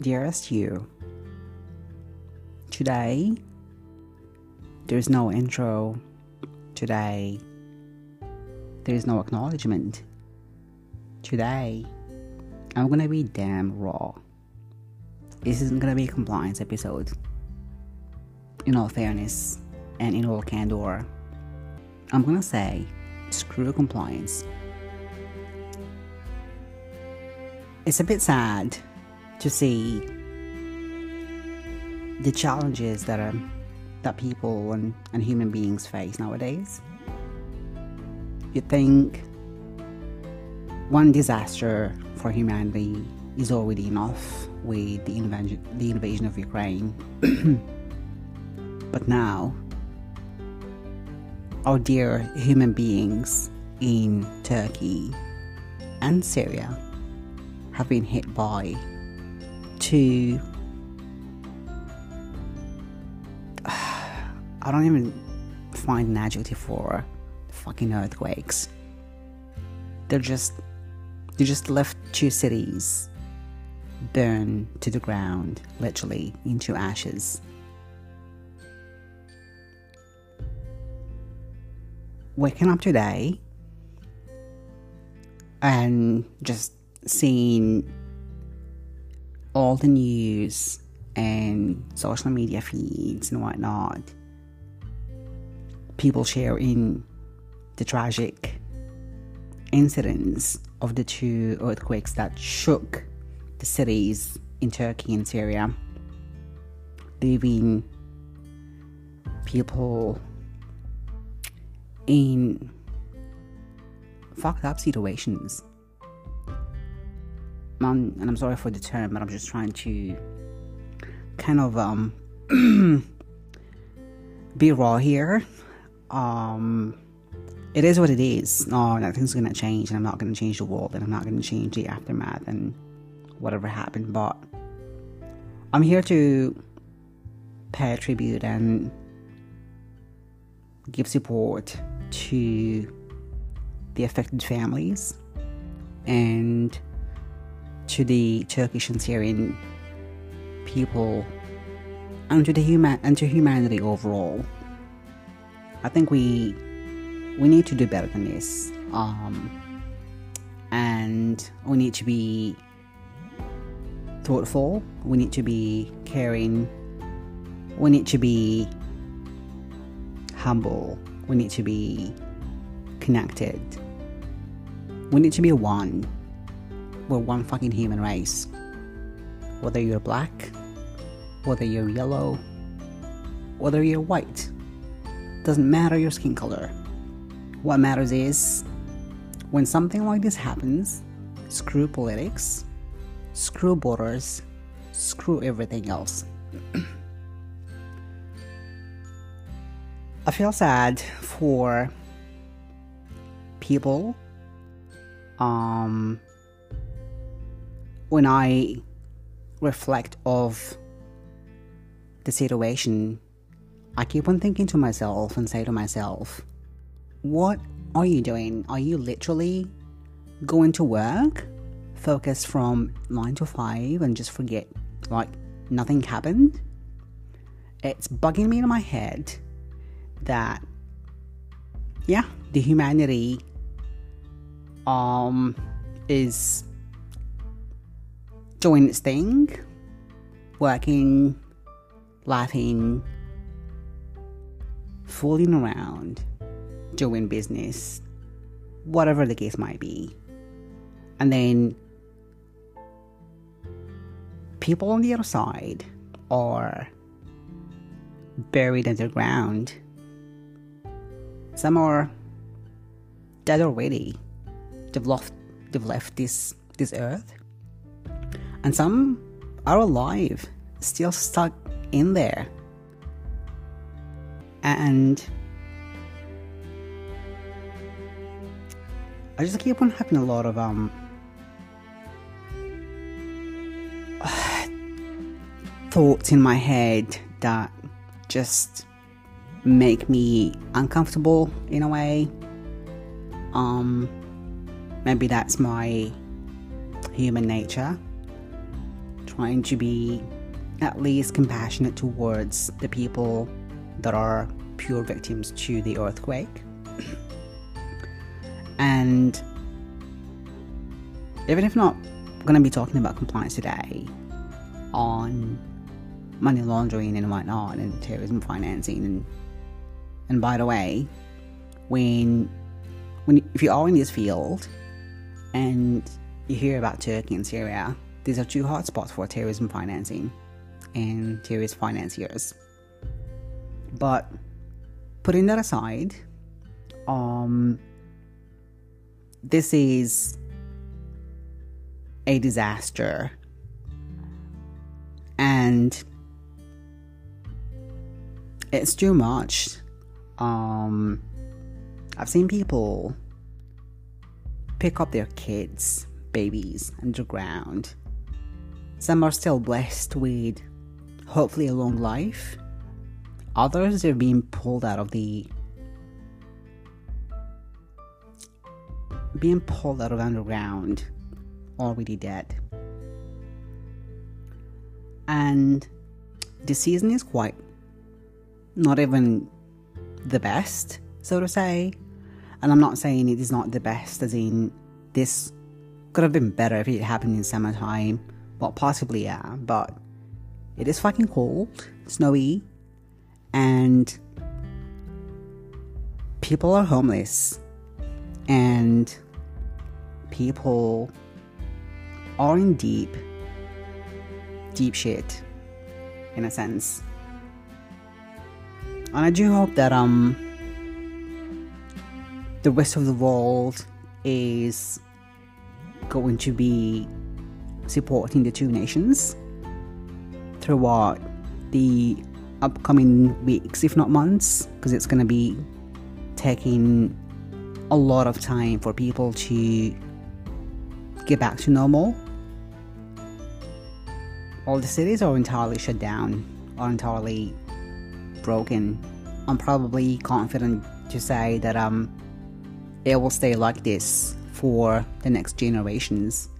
Dearest you, today there's no intro. Today there's no acknowledgement. Today I'm gonna be damn raw. This isn't gonna be a compliance episode. In all fairness and in all candor, I'm gonna say screw compliance. It's a bit sad to see the challenges that are that people and, and human beings face nowadays. You think one disaster for humanity is already enough with the invasion, the invasion of Ukraine. but now, our dear human beings in Turkey and Syria have been hit by two. I don't even find an adjective for fucking earthquakes. They're just. They just left two cities burn to the ground, literally into ashes. Waking up today and just seeing all the news and social media feeds and whatnot, people sharing the tragic incidents of the two earthquakes that shook the cities in Turkey and Syria, leaving people in fucked up situations. Um, and I'm sorry for the term, but I'm just trying to kind of um be raw here. Um, it is what it is. No, nothing's gonna change, and I'm not gonna change the world, and I'm not gonna change the aftermath and whatever happened. But I'm here to pay tribute and give support to the affected families and to the Turkish and Syrian people and to the human and to humanity overall. I think we we need to do better than this. Um, and we need to be thoughtful. We need to be caring. We need to be humble. We need to be connected. We need to be one. We're one fucking human race. Whether you're black, whether you're yellow, whether you're white, doesn't matter your skin color. What matters is when something like this happens, screw politics, screw borders, screw everything else. I feel sad for people um when I reflect of the situation I keep on thinking to myself and say to myself what are you doing? Are you literally going to work focus from 9 to 5 and just forget like nothing happened? It's bugging me in my head that yeah the humanity um is doing its thing working laughing fooling around doing business whatever the case might be and then people on the other side are buried underground some are dead already. They've left, they've left this, this earth. And some are alive, still stuck in there. And I just keep on having a lot of um thoughts in my head that just make me uncomfortable in a way. Um, maybe that's my human nature. Trying to be at least compassionate towards the people that are pure victims to the earthquake. and even if not we're going to be talking about compliance today on money laundering and whatnot and terrorism financing and and by the way when when if you are in this field and you hear about Turkey and Syria these are two hotspots for terrorism financing and terrorist financiers but putting that aside um this is a disaster and it's too much. Um, I've seen people pick up their kids, babies, underground. Some are still blessed with hopefully a long life. Others are being pulled out of the being pulled out of underground already dead. And the season is quite not even the best, so to say. And I'm not saying it is not the best, as in this could have been better if it happened in summertime. Well, possibly, yeah, but it is fucking cold, snowy, and people are homeless, and people are in deep, deep shit, in a sense. And I do hope that um the rest of the world is going to be supporting the two nations throughout the upcoming weeks, if not months, because it's going to be taking a lot of time for people to get back to normal. All the cities are entirely shut down, are entirely broken. I'm probably confident to say that um it will stay like this for the next generations.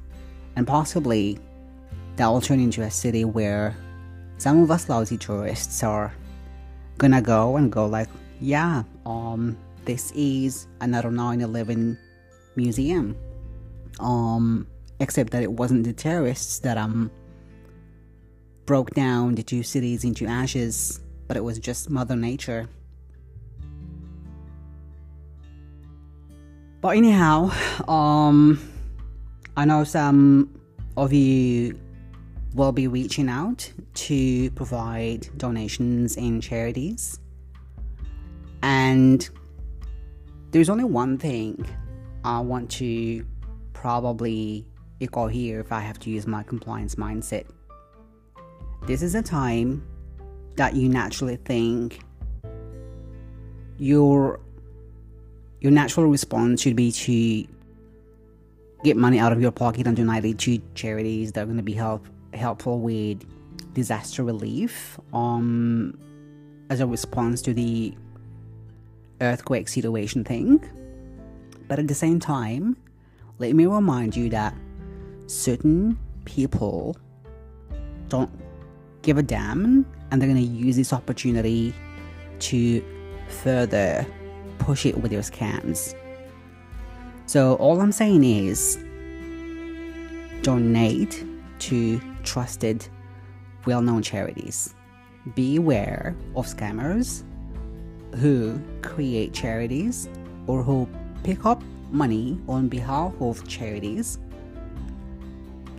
And possibly that will turn into a city where some of us lousy tourists are gonna go and go like, yeah, um, this is another 9-11 museum. Um, except that it wasn't the terrorists that um broke down the two cities into ashes but it was just Mother Nature. But anyhow, um, I know some of you will be reaching out to provide donations in charities. And there's only one thing I want to probably echo here if I have to use my compliance mindset. This is a time that you naturally think your your natural response should be to get money out of your pocket and donate it to charities that are going to be help helpful with disaster relief um as a response to the earthquake situation thing but at the same time let me remind you that certain people don't give a damn and they're going to use this opportunity to further push it with their scams. So, all I'm saying is donate to trusted, well known charities. Beware of scammers who create charities or who pick up money on behalf of charities.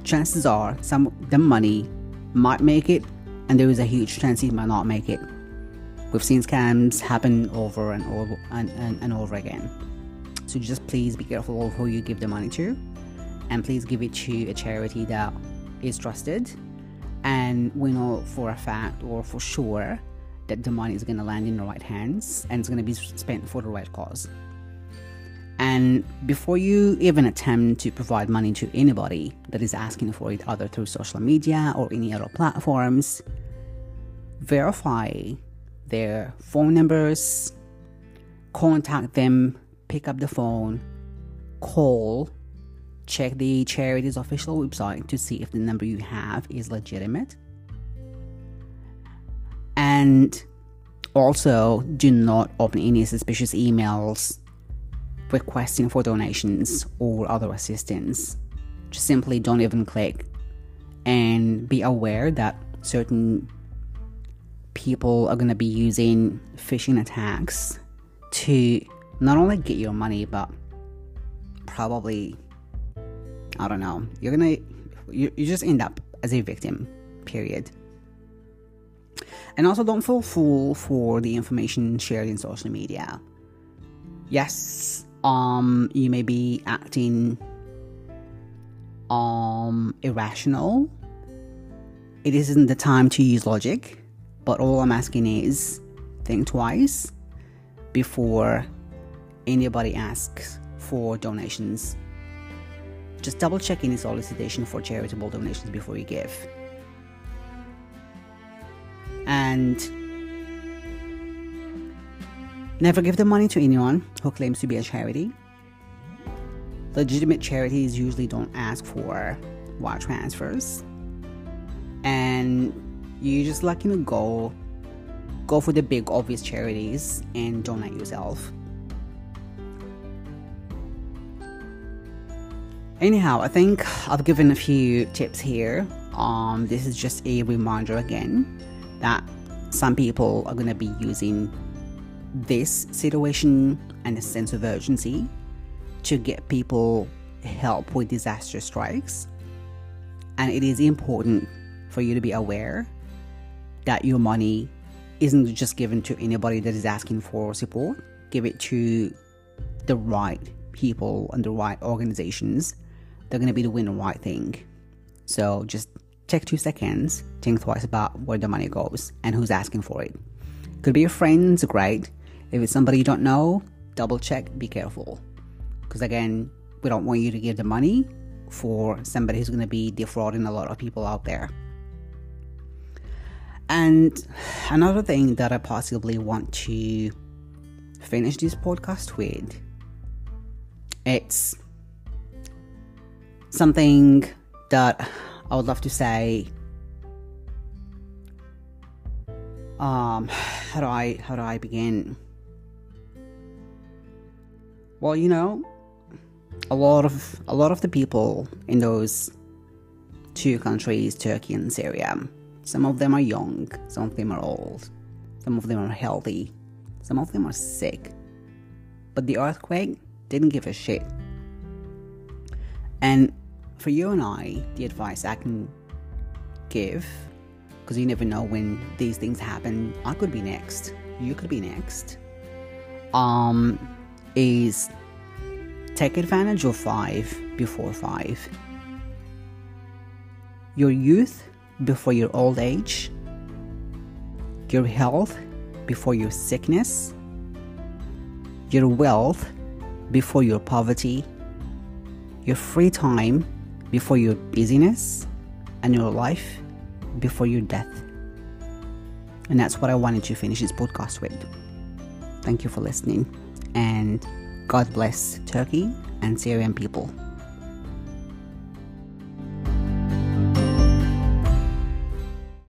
Chances are some of the money might make it and there is a huge chance it might not make it. We've seen scams happen over and over and, and, and over again. So just please be careful of who you give the money to, and please give it to a charity that is trusted. And we know for a fact or for sure that the money is going to land in the right hands and it's going to be spent for the right cause. And before you even attempt to provide money to anybody that is asking for it, either through social media or any other platforms, verify their phone numbers, contact them, pick up the phone, call, check the charity's official website to see if the number you have is legitimate. And also, do not open any suspicious emails requesting for donations or other assistance. Just simply don't even click and be aware that certain people are going to be using phishing attacks to not only get your money but probably i don't know you're gonna you, you just end up as a victim period. And also don't fall fool for the information shared in social media. Yes um you may be acting um irrational. It isn't the time to use logic but all i'm asking is think twice before anybody asks for donations just double check any solicitation for charitable donations before you give and Never give the money to anyone who claims to be a charity. Legitimate charities usually don't ask for wire transfers. And you just like you know go go for the big obvious charities and donate yourself. Anyhow, I think I've given a few tips here. Um, this is just a reminder again that some people are going to be using this situation and a sense of urgency to get people help with disaster strikes. And it is important for you to be aware that your money isn't just given to anybody that is asking for support. Give it to the right people and the right organizations. They're to be doing the right thing. So just take two seconds, think twice about where the money goes and who's asking for it. Could be your friends, great. If it's somebody you don't know, double check, be careful. Because again, we don't want you to give the money for somebody who's to be defrauding a lot of people out there. And another thing that I possibly want to finish this podcast with it's something that I would love to say um how do I how do I begin? Well, you know, a lot of a lot of the people in those two countries, Turkey and Syria, some of them are young, some of them are old, some of them are healthy, some of them are sick. But the earthquake didn't give a shit. And for you and I, the advice I can give, because you never know when these things happen, I could be next, you could be next. Um, is take advantage of five before five. Your youth before your old age, your health before your sickness, your wealth before your poverty, your free time before your busyness, and your life before your death. And that's what I wanted to finish this podcast with. Thank you for listening and God bless Turkey and Syrian people.